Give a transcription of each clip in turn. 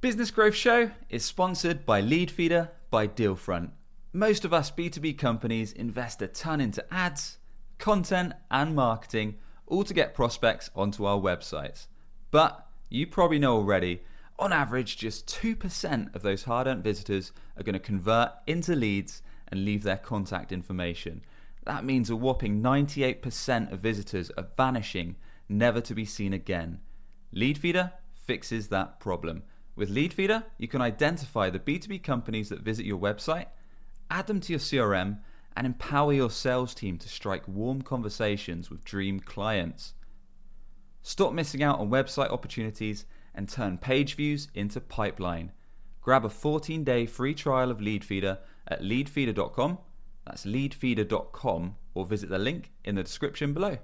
Business Growth Show is sponsored by Leadfeeder by Dealfront. Most of us B2B companies invest a ton into ads, content, and marketing, all to get prospects onto our websites. But you probably know already, on average, just 2% of those hard earned visitors are going to convert into leads and leave their contact information. That means a whopping 98% of visitors are vanishing, never to be seen again. Leadfeeder fixes that problem. With Leadfeeder, you can identify the B2B companies that visit your website, add them to your CRM, and empower your sales team to strike warm conversations with dream clients. Stop missing out on website opportunities and turn page views into pipeline. Grab a 14 day free trial of Leadfeeder at leadfeeder.com. That's leadfeeder.com or visit the link in the description below.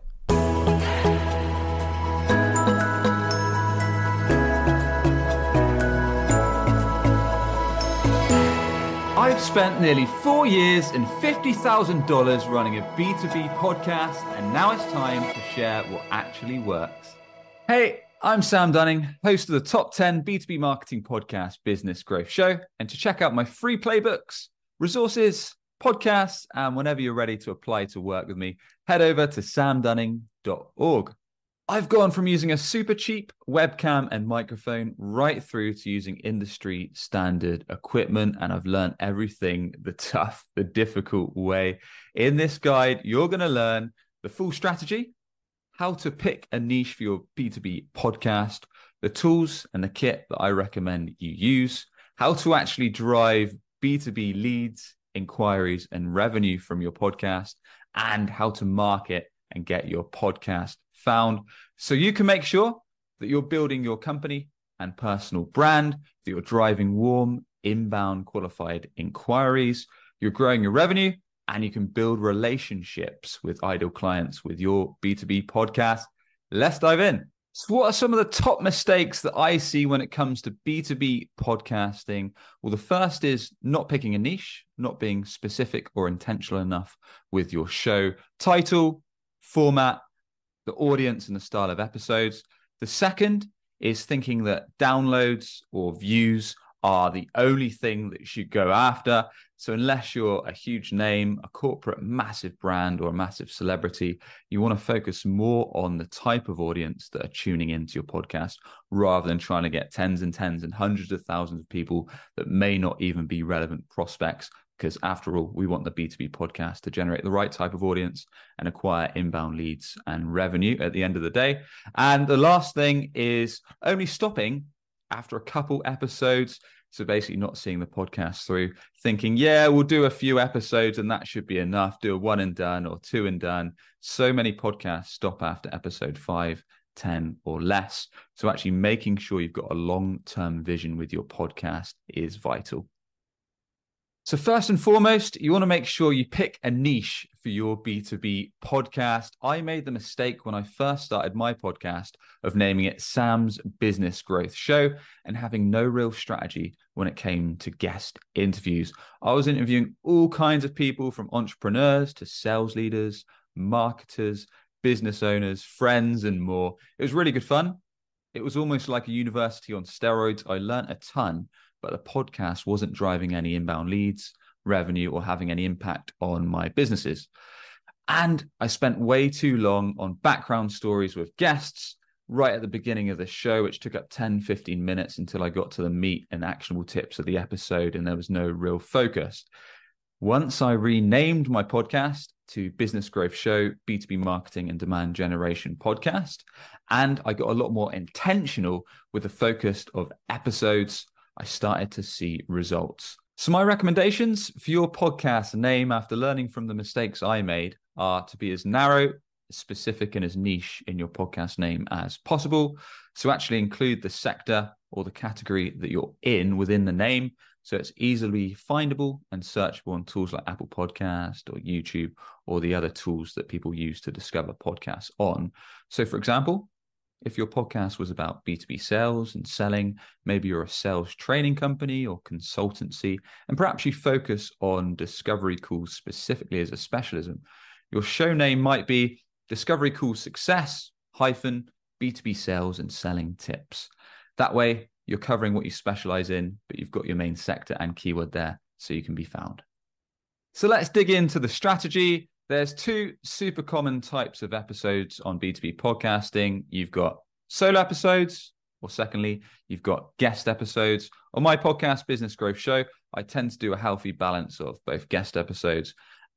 I've spent nearly four years and $50,000 running a B2B podcast, and now it's time to share what actually works. Hey, I'm Sam Dunning, host of the top 10 B2B marketing podcast Business Growth Show. And to check out my free playbooks, resources, podcasts, and whenever you're ready to apply to work with me, head over to samdunning.org. I've gone from using a super cheap webcam and microphone right through to using industry standard equipment, and I've learned everything the tough, the difficult way. In this guide, you're going to learn the full strategy, how to pick a niche for your B2B podcast, the tools and the kit that I recommend you use, how to actually drive B2B leads, inquiries, and revenue from your podcast, and how to market and get your podcast found so you can make sure that you're building your company and personal brand, that you're driving warm, inbound qualified inquiries, you're growing your revenue, and you can build relationships with ideal clients with your B2B podcast. Let's dive in. So, what are some of the top mistakes that I see when it comes to B2B podcasting? Well, the first is not picking a niche, not being specific or intentional enough with your show title, format, the audience and the style of episodes. The second is thinking that downloads or views are the only thing that you should go after. So, unless you're a huge name, a corporate massive brand, or a massive celebrity, you want to focus more on the type of audience that are tuning into your podcast rather than trying to get tens and tens and hundreds of thousands of people that may not even be relevant prospects because after all, we want the B2B podcast to generate the right type of audience and acquire inbound leads and revenue at the end of the day. And the last thing is only stopping after a couple episodes. So basically, not seeing the podcast through, thinking, yeah, we'll do a few episodes and that should be enough. Do a one and done or two and done. So many podcasts stop after episode five, 10 or less. So actually making sure you've got a long term vision with your podcast is vital. So, first and foremost, you want to make sure you pick a niche for your B2B podcast. I made the mistake when I first started my podcast of naming it Sam's Business Growth Show and having no real strategy when it came to guest interviews. I was interviewing all kinds of people from entrepreneurs to sales leaders, marketers, business owners, friends, and more. It was really good fun. It was almost like a university on steroids. I learned a ton but the podcast wasn't driving any inbound leads, revenue, or having any impact on my businesses. And I spent way too long on background stories with guests right at the beginning of the show, which took up 10, 15 minutes until I got to the meat and actionable tips of the episode, and there was no real focus. Once I renamed my podcast to Business Growth Show, B2B Marketing and Demand Generation Podcast, and I got a lot more intentional with the focus of episodes I started to see results. So, my recommendations for your podcast name after learning from the mistakes I made are to be as narrow, specific, and as niche in your podcast name as possible. So, actually include the sector or the category that you're in within the name. So, it's easily findable and searchable on tools like Apple Podcast or YouTube or the other tools that people use to discover podcasts on. So, for example, if your podcast was about B2B sales and selling, maybe you're a sales training company or consultancy, and perhaps you focus on discovery calls specifically as a specialism, your show name might be Discovery Call Success hyphen B2B sales and selling tips. That way, you're covering what you specialize in, but you've got your main sector and keyword there so you can be found. So let's dig into the strategy. There's two super common types of episodes on B2B podcasting. You've got solo episodes, or secondly, you've got guest episodes. On my podcast, Business Growth Show, I tend to do a healthy balance of both guest episodes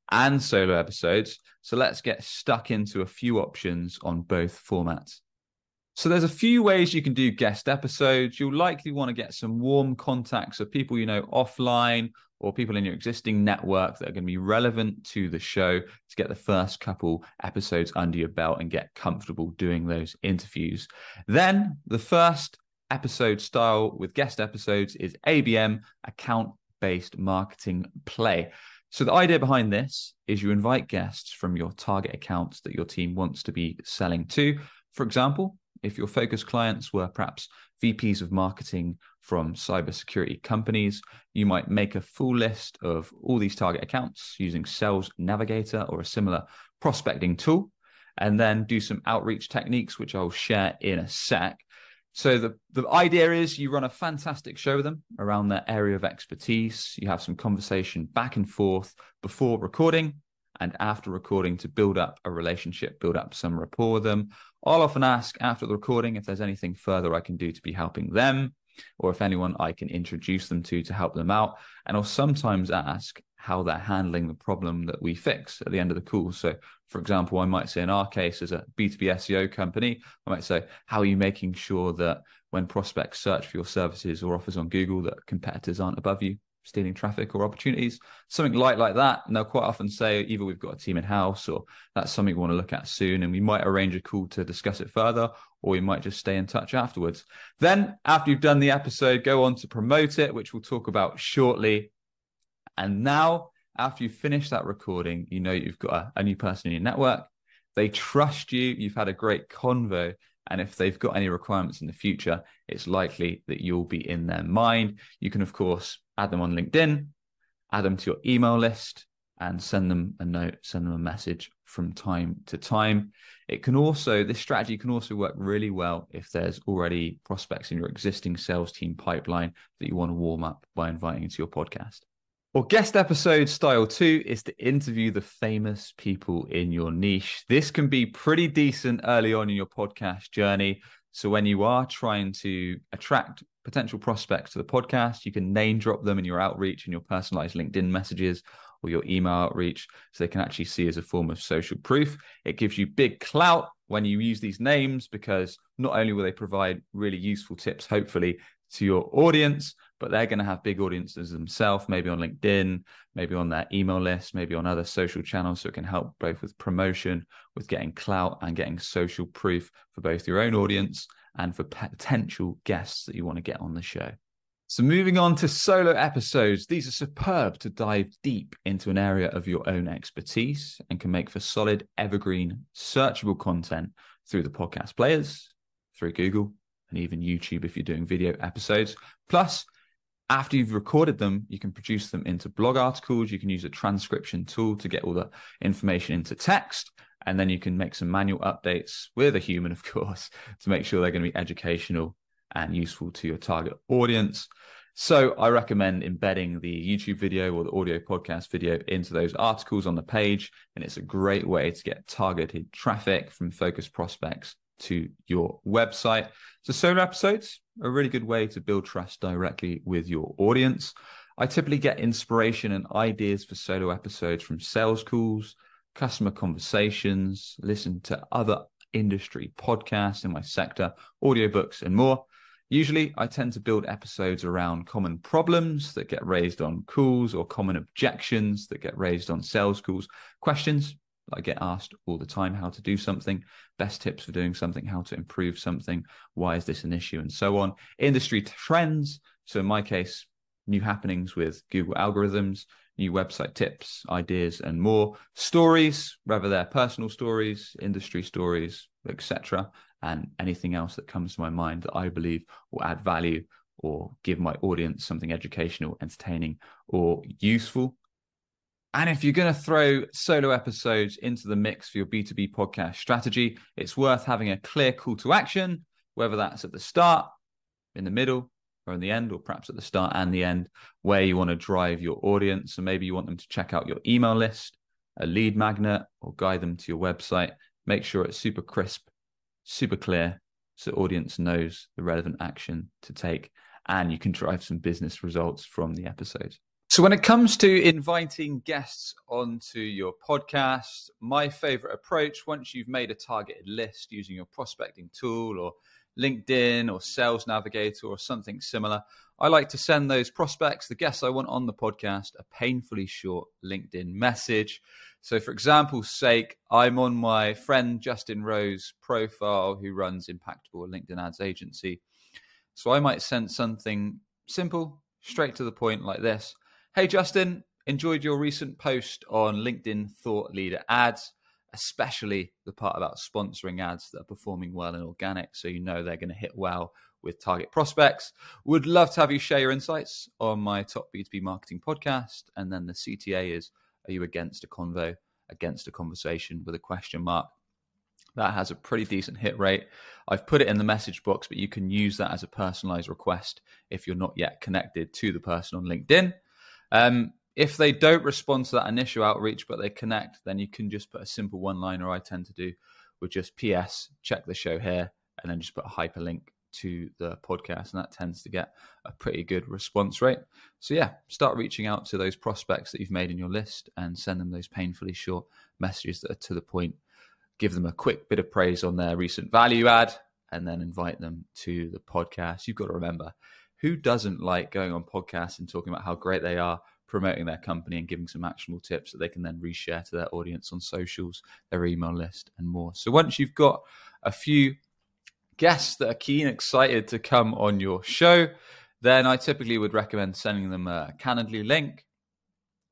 and solo episodes. So let's get stuck into a few options on both formats. So there's a few ways you can do guest episodes. You'll likely want to get some warm contacts of people you know offline or people in your existing network that are going to be relevant to the show to get the first couple episodes under your belt and get comfortable doing those interviews. Then the first episode style with guest episodes is ABM, account based marketing play. So the idea behind this is you invite guests from your target accounts that your team wants to be selling to. For example, if your focus clients were perhaps VPs of marketing from cybersecurity companies, you might make a full list of all these target accounts using Sales Navigator or a similar prospecting tool, and then do some outreach techniques, which I'll share in a sec. So the, the idea is you run a fantastic show with them around their area of expertise. You have some conversation back and forth before recording and after recording to build up a relationship, build up some rapport with them. I'll often ask after the recording if there's anything further I can do to be helping them, or if anyone I can introduce them to to help them out. And I'll sometimes ask how they're handling the problem that we fix at the end of the call. So, for example, I might say in our case, as a B2B SEO company, I might say, how are you making sure that when prospects search for your services or offers on Google, that competitors aren't above you? Stealing traffic or opportunities, something light like that. And they'll quite often say either we've got a team in house or that's something we want to look at soon. And we might arrange a call to discuss it further, or we might just stay in touch afterwards. Then, after you've done the episode, go on to promote it, which we'll talk about shortly. And now, after you finish that recording, you know you've got a, a new person in your network. They trust you. You've had a great convo. And if they've got any requirements in the future, it's likely that you'll be in their mind. You can, of course, add them on LinkedIn, add them to your email list, and send them a note, send them a message from time to time. It can also, this strategy can also work really well if there's already prospects in your existing sales team pipeline that you want to warm up by inviting into your podcast. Well, guest episode style two is to interview the famous people in your niche. This can be pretty decent early on in your podcast journey. So, when you are trying to attract potential prospects to the podcast. You can name drop them in your outreach and your personalized LinkedIn messages or your email outreach so they can actually see as a form of social proof. It gives you big clout when you use these names because not only will they provide really useful tips, hopefully, to your audience, but they're going to have big audiences themselves, maybe on LinkedIn, maybe on their email list, maybe on other social channels. So it can help both with promotion, with getting clout, and getting social proof for both your own audience and for potential guests that you want to get on the show. So, moving on to solo episodes, these are superb to dive deep into an area of your own expertise and can make for solid, evergreen, searchable content through the podcast players, through Google, and even YouTube if you're doing video episodes. Plus, after you've recorded them, you can produce them into blog articles. You can use a transcription tool to get all the information into text. And then you can make some manual updates with a human, of course, to make sure they're going to be educational and useful to your target audience. So I recommend embedding the YouTube video or the audio podcast video into those articles on the page. And it's a great way to get targeted traffic from focused prospects to your website. So solo episodes are a really good way to build trust directly with your audience. I typically get inspiration and ideas for solo episodes from sales calls, customer conversations, listen to other industry podcasts in my sector, audiobooks, and more. Usually, I tend to build episodes around common problems that get raised on calls or common objections that get raised on sales calls, questions I get asked all the time how to do something, best tips for doing something, how to improve something, why is this an issue, and so on. Industry trends. So, in my case, new happenings with Google algorithms, new website tips, ideas, and more. Stories, whether they're personal stories, industry stories, etc., and anything else that comes to my mind that I believe will add value or give my audience something educational, entertaining, or useful. And if you're going to throw solo episodes into the mix for your B2B podcast strategy, it's worth having a clear call to action, whether that's at the start, in the middle, or in the end, or perhaps at the start and the end, where you want to drive your audience. So maybe you want them to check out your email list, a lead magnet, or guide them to your website. Make sure it's super crisp, super clear, so audience knows the relevant action to take, and you can drive some business results from the episode. So, when it comes to inviting guests onto your podcast, my favorite approach, once you've made a targeted list using your prospecting tool or LinkedIn or Sales Navigator or something similar, I like to send those prospects, the guests I want on the podcast, a painfully short LinkedIn message. So, for example's sake, I'm on my friend Justin Rowe's profile, who runs Impactable LinkedIn Ads Agency. So, I might send something simple, straight to the point like this Hey, Justin, enjoyed your recent post on LinkedIn Thought Leader ads, especially the part about sponsoring ads that are performing well in organic. So you know they're going to hit well with target prospects. Would love to have you share your insights on my top B2B marketing podcast. And then the CTA is Are you against a convo, against a conversation with a question mark? That has a pretty decent hit rate. I've put it in the message box, but you can use that as a personalized request if you're not yet connected to the person on LinkedIn. Um, if they don't respond to that initial outreach, but they connect, then you can just put a simple one liner I tend to do with just PS, check the show here, and then just put a hyperlink to the podcast. And that tends to get a pretty good response rate. So, yeah, start reaching out to those prospects that you've made in your list and send them those painfully short messages that are to the point. Give them a quick bit of praise on their recent value add and then invite them to the podcast. You've got to remember who doesn't like going on podcasts and talking about how great they are, promoting their company and giving some actionable tips that they can then reshare to their audience on socials, their email list, and more. So once you've got a few guests that are keen, excited to come on your show, then I typically would recommend sending them a Calendly link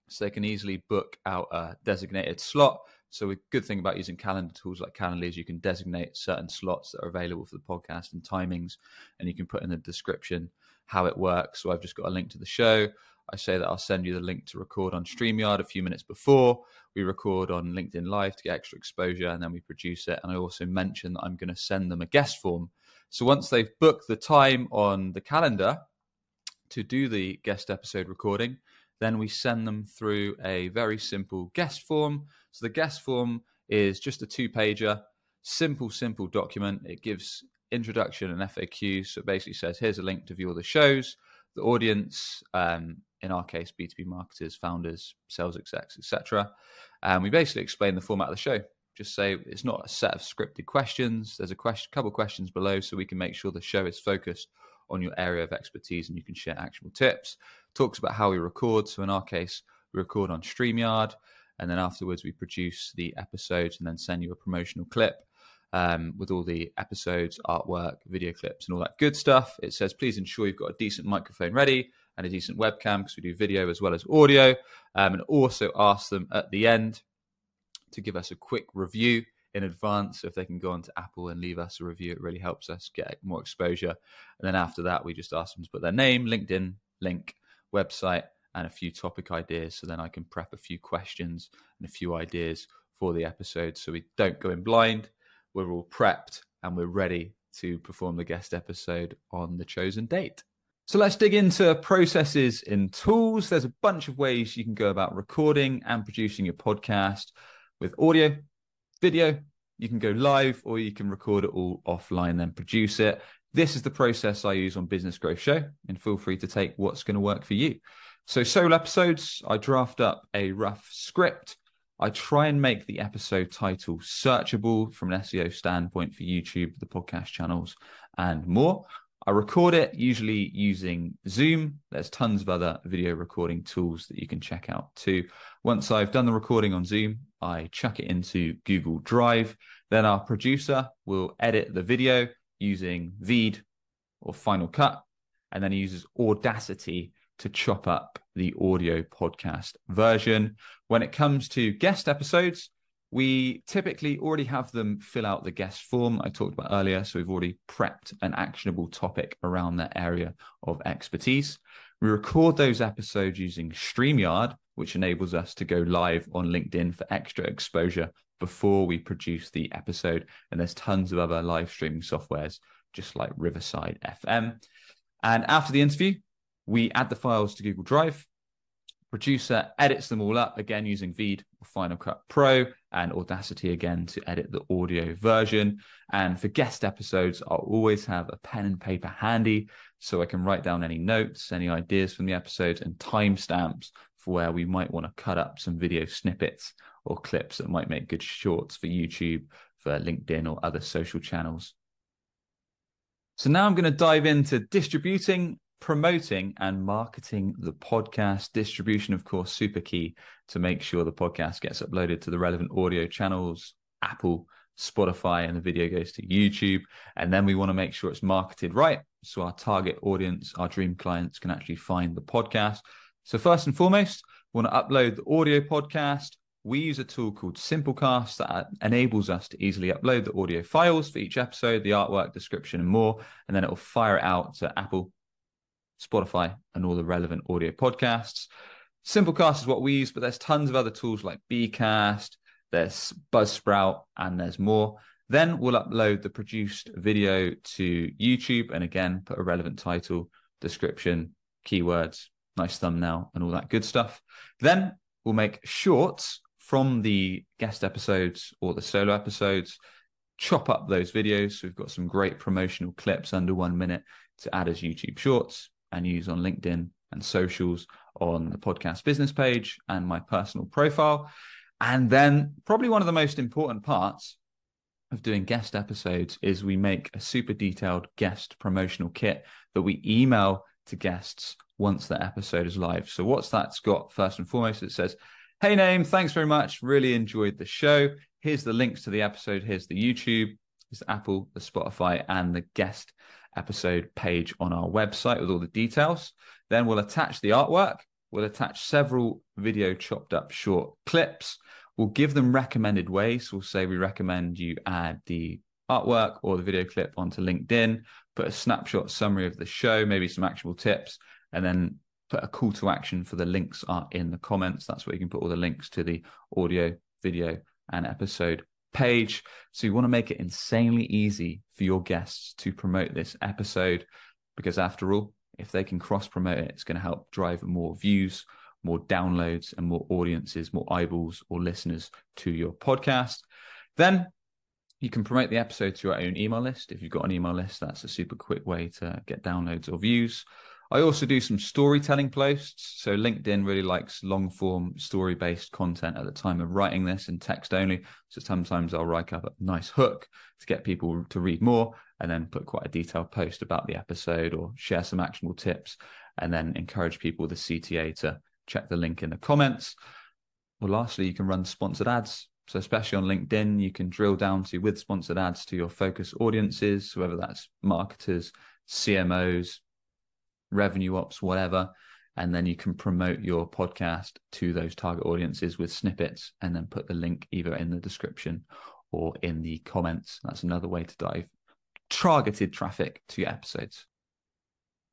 so they can easily book out a designated slot. So a good thing about using calendar tools like Calendly is you can designate certain slots that are available for the podcast and timings, and you can put in the description how it works. So I've just got a link to the show. I say that I'll send you the link to record on StreamYard a few minutes before. We record on LinkedIn Live to get extra exposure and then we produce it. And I also mention that I'm going to send them a guest form. So once they've booked the time on the calendar to do the guest episode recording, then we send them through a very simple guest form. So the guest form is just a two pager, simple, simple document. It gives introduction and FAQ. So basically says, here's a link to view all the shows, the audience, um, in our case, B2B marketers, founders, sales execs, etc. And we basically explain the format of the show. Just say it's not a set of scripted questions. There's a question, couple questions below, so we can make sure the show is focused on your area of expertise and you can share actionable tips. Talks about how we record. So in our case, we record on StreamYard, and then afterwards we produce the episodes and then send you a promotional clip um, with all the episodes, artwork, video clips, and all that good stuff. It says, please ensure you've got a decent microphone ready and a decent webcam because we do video as well as audio. Um, and also ask them at the end to give us a quick review in advance. So if they can go onto Apple and leave us a review, it really helps us get more exposure. And then after that, we just ask them to put their name, LinkedIn link, website, and a few topic ideas. So then I can prep a few questions and a few ideas for the episode so we don't go in blind we're all prepped and we're ready to perform the guest episode on the chosen date. So let's dig into processes and tools. There's a bunch of ways you can go about recording and producing your podcast with audio, video. You can go live or you can record it all offline, then produce it. This is the process I use on Business Growth Show, and feel free to take what's going to work for you. So, solo episodes, I draft up a rough script I try and make the episode title searchable from an SEO standpoint for YouTube, the podcast channels, and more. I record it usually using Zoom. There's tons of other video recording tools that you can check out too. Once I've done the recording on Zoom, I chuck it into Google Drive. Then our producer will edit the video using Veed or Final Cut, and then he uses Audacity to chop up the audio podcast version. When it comes to guest episodes, we typically already have them fill out the guest form I talked about earlier. So we've already prepped an actionable topic around that area of expertise. We record those episodes using StreamYard, which enables us to go live on LinkedIn for extra exposure before we produce the episode. And there's tons of other live streaming softwares, just like Riverside FM. And after the interview, we add the files to Google Drive. Producer edits them all up again using Veed or Final Cut Pro and Audacity again to edit the audio version. And for guest episodes, I'll always have a pen and paper handy so I can write down any notes, any ideas from the episodes, and timestamps for where we might want to cut up some video snippets or clips that might make good shorts for YouTube, for LinkedIn, or other social channels. So now I'm going to dive into distributing, promoting, and marketing the podcast. Distribution, of course, super key to make sure the podcast gets uploaded to the relevant audio channels, Apple, Spotify, and the video goes to YouTube. And then we want to make sure it's marketed right. So our target audience, our dream clients can actually find the podcast. So, first and foremost, we want to upload the audio podcast we use a tool called Simplecast that enables us to easily upload the audio files for each episode, the artwork, description, and more. And then it will fire it out to Apple, Spotify, and all the relevant audio podcasts. Simplecast is what we use, but there's tons of other tools like Bcast, there's Buzzsprout, and there's more. Then we'll upload the produced video to YouTube and again put a relevant title, description, keywords, nice thumbnail, and all that good stuff. Then we'll make shorts from the guest episodes or the solo episodes, chop up those videos. So we've got some great promotional clips under one minute to add as YouTube shorts and use on LinkedIn and socials on the podcast business page and my personal profile. And then, probably one of the most important parts of doing guest episodes is we make a super detailed guest promotional kit that we email to guests once the episode is live. So, what's that's got first and foremost? It says, Hey, Name, thanks very much. Really enjoyed the show. Here's the links to the episode. Here's the YouTube, the Apple, the Spotify, and the guest episode page on our website with all the details. Then we'll attach the artwork. We'll attach several video chopped up short clips. We'll give them recommended ways. We'll say we recommend you add the artwork or the video clip onto LinkedIn, put a snapshot summary of the show, maybe some actionable tips, and then put a call to action for the links are in the comments. That's where you can put all the links to the audio, video, and episode page. So you want to make it insanely easy for your guests to promote this episode because after all, if they can cross promote it, it's going to help drive more views, more downloads, and more audiences, more eyeballs or listeners to your podcast. Then you can promote the episode to your own email list. If you've got an email list, that's a super quick way to get downloads or views. I also do some storytelling posts. So LinkedIn really likes long form story based content at the time of writing this in text only. So sometimes I'll write up a nice hook to get people to read more and then put quite a detailed post about the episode or share some actionable tips and then encourage people, with the CTA, to check the link in the comments. Well, lastly, you can run sponsored ads. So, especially on LinkedIn, you can drill down to with sponsored ads to your focus audiences, whether that's marketers, CMOs, revenue ops, whatever. And then you can promote your podcast to those target audiences with snippets and then put the link either in the description or in the comments. That's another way to dive targeted traffic to your episodes.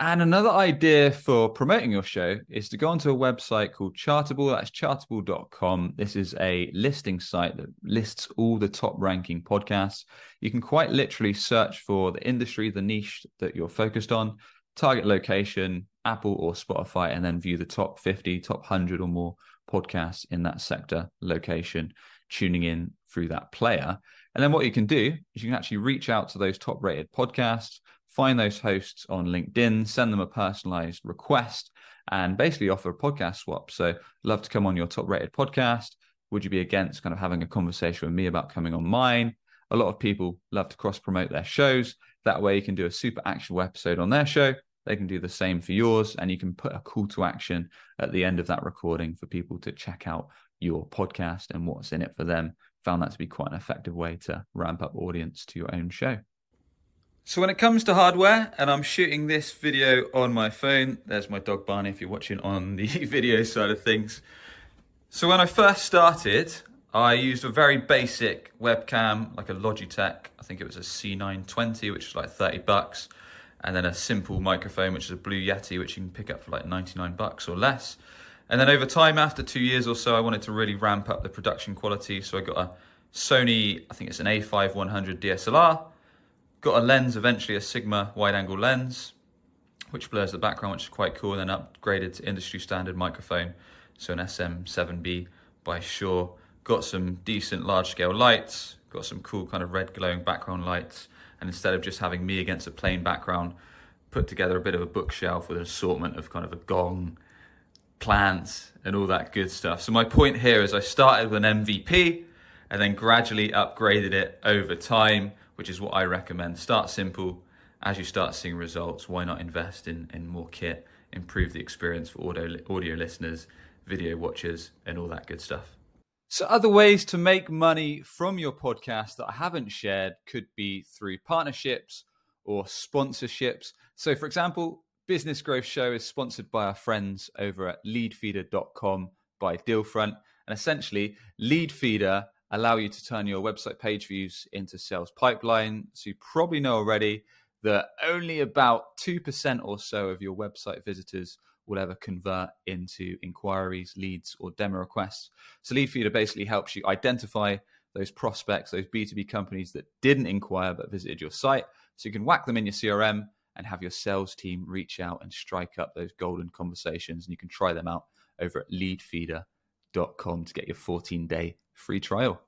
And another idea for promoting your show is to go onto a website called Chartable. That's chartable.com. This is a listing site that lists all the top ranking podcasts. You can quite literally search for the industry, the niche that you're focused on, target location, Apple or Spotify, and then view the top 50, top 100 or more podcasts in that sector location, tuning in through that player. And then what you can do is you can actually reach out to those top rated podcasts, find those hosts on LinkedIn, send them a personalized request, and basically offer a podcast swap. So, love to come on your top rated podcast. Would you be against kind of having a conversation with me about coming on mine? A lot of people love to cross promote their shows. That way, you can do a super actionable episode on their show. They can do the same for yours, and you can put a call to action at the end of that recording for people to check out your podcast and what's in it for them. Found that to be quite an effective way to ramp up audience to your own show. So, when it comes to hardware, and I'm shooting this video on my phone, there's my dog Barney if you're watching on the video side of things. So, when I first started, I used a very basic webcam, like a Logitech. I think it was a C920, which was like 30 bucks. And then a simple microphone, which is a Blue Yeti, which you can pick up for like 99 bucks or less. And then over time, after two years or so, I wanted to really ramp up the production quality. So I got a Sony, I think it's an A5 100 DSLR. Got a lens, eventually a Sigma wide angle lens. which blurs the background, which is quite cool, and then upgraded to industry standard microphone, so an SM7B by Shure. Got some decent large scale lights, got some cool kind of red glowing background lights, and instead of just having me against a plain background, put together a bit of a bookshelf with an assortment of kind of a gong, plants, and all that good stuff. So my point here is I started with an MVP and then gradually upgraded it over time, which is what I recommend. Start simple. As you start seeing results, why not invest in, in more kit, improve the experience for audio, audio listeners, video watchers, and all that good stuff. So, other ways to make money from your podcast that I haven't shared could be through partnerships or sponsorships. So, for example, Business Growth Show is sponsored by our friends over at leadfeeder.com by Dealfront. And essentially, Leadfeeder allow you to turn your website page views into sales pipeline. So you probably know already that only about 2% or so of your website visitors will ever convert into inquiries, leads, or demo requests. So Leadfeeder basically helps you identify those prospects, those B2B companies that didn't inquire but visited your site. So you can whack them in your CRM and have your sales team reach out and strike up those golden conversations. And you can try them out over at leadfeeder.com to get your 14 day free trial.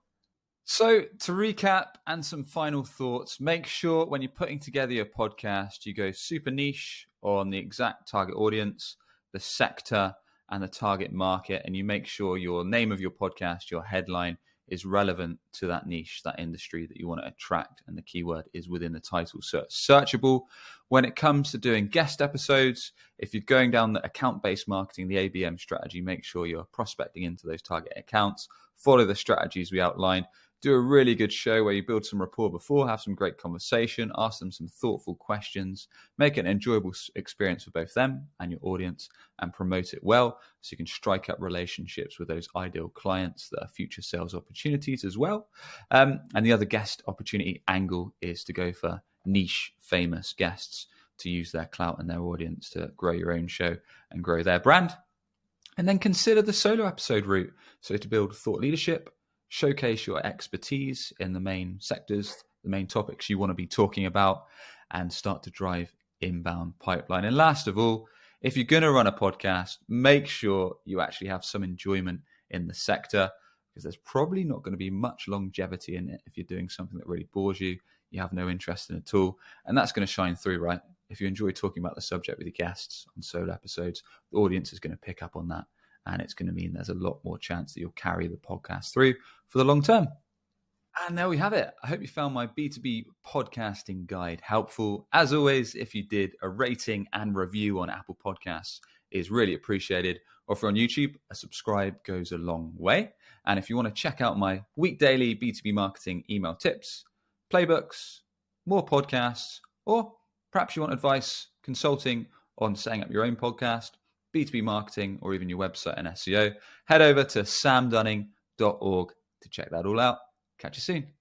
So, to recap and some final thoughts, make sure when you're putting together your podcast, you go super niche on the exact target audience, the sector, and the target market, and you make sure your name of your podcast, your headline, is relevant to that niche, that industry that you want to attract, and the keyword is within the title. So it's searchable. When it comes to doing guest episodes, if you're going down the account based marketing, the ABM strategy, make sure you're prospecting into those target accounts, follow the strategies we outlined, do a really good show where you build some rapport before, have some great conversation, ask them some thoughtful questions, make it an enjoyable experience for both them and your audience, and promote it well so you can strike up relationships with those ideal clients that are future sales opportunities as well. Um, and the other guest opportunity angle is to go for niche, famous guests to use their clout and their audience to grow your own show and grow their brand. And then consider the solo episode route. So, to build thought leadership, showcase your expertise in the main sectors, the main topics you want to be talking about, and start to drive inbound pipeline. And last of all, if you're going to run a podcast, make sure you actually have some enjoyment in the sector because there's probably not going to be much longevity in it if you're doing something that really bores you, you have no interest in at all. And that's going to shine through, right? If you enjoy talking about the subject with your guests on solo episodes, the audience is going to pick up on that and it's going to mean there's a lot more chance that you'll carry the podcast through for the long term. And there we have it. I hope you found my B2B podcasting guide helpful. As always, if you did a rating and review on Apple Podcasts is really appreciated. Or if you're on YouTube, a subscribe goes a long way. And if you want to check out my week daily B2B marketing email tips, playbooks, more podcasts, or perhaps you want advice, consulting on setting up your own podcast, B2B marketing, or even your website and SEO, head over to samdunning.org to check that all out. Catch you soon.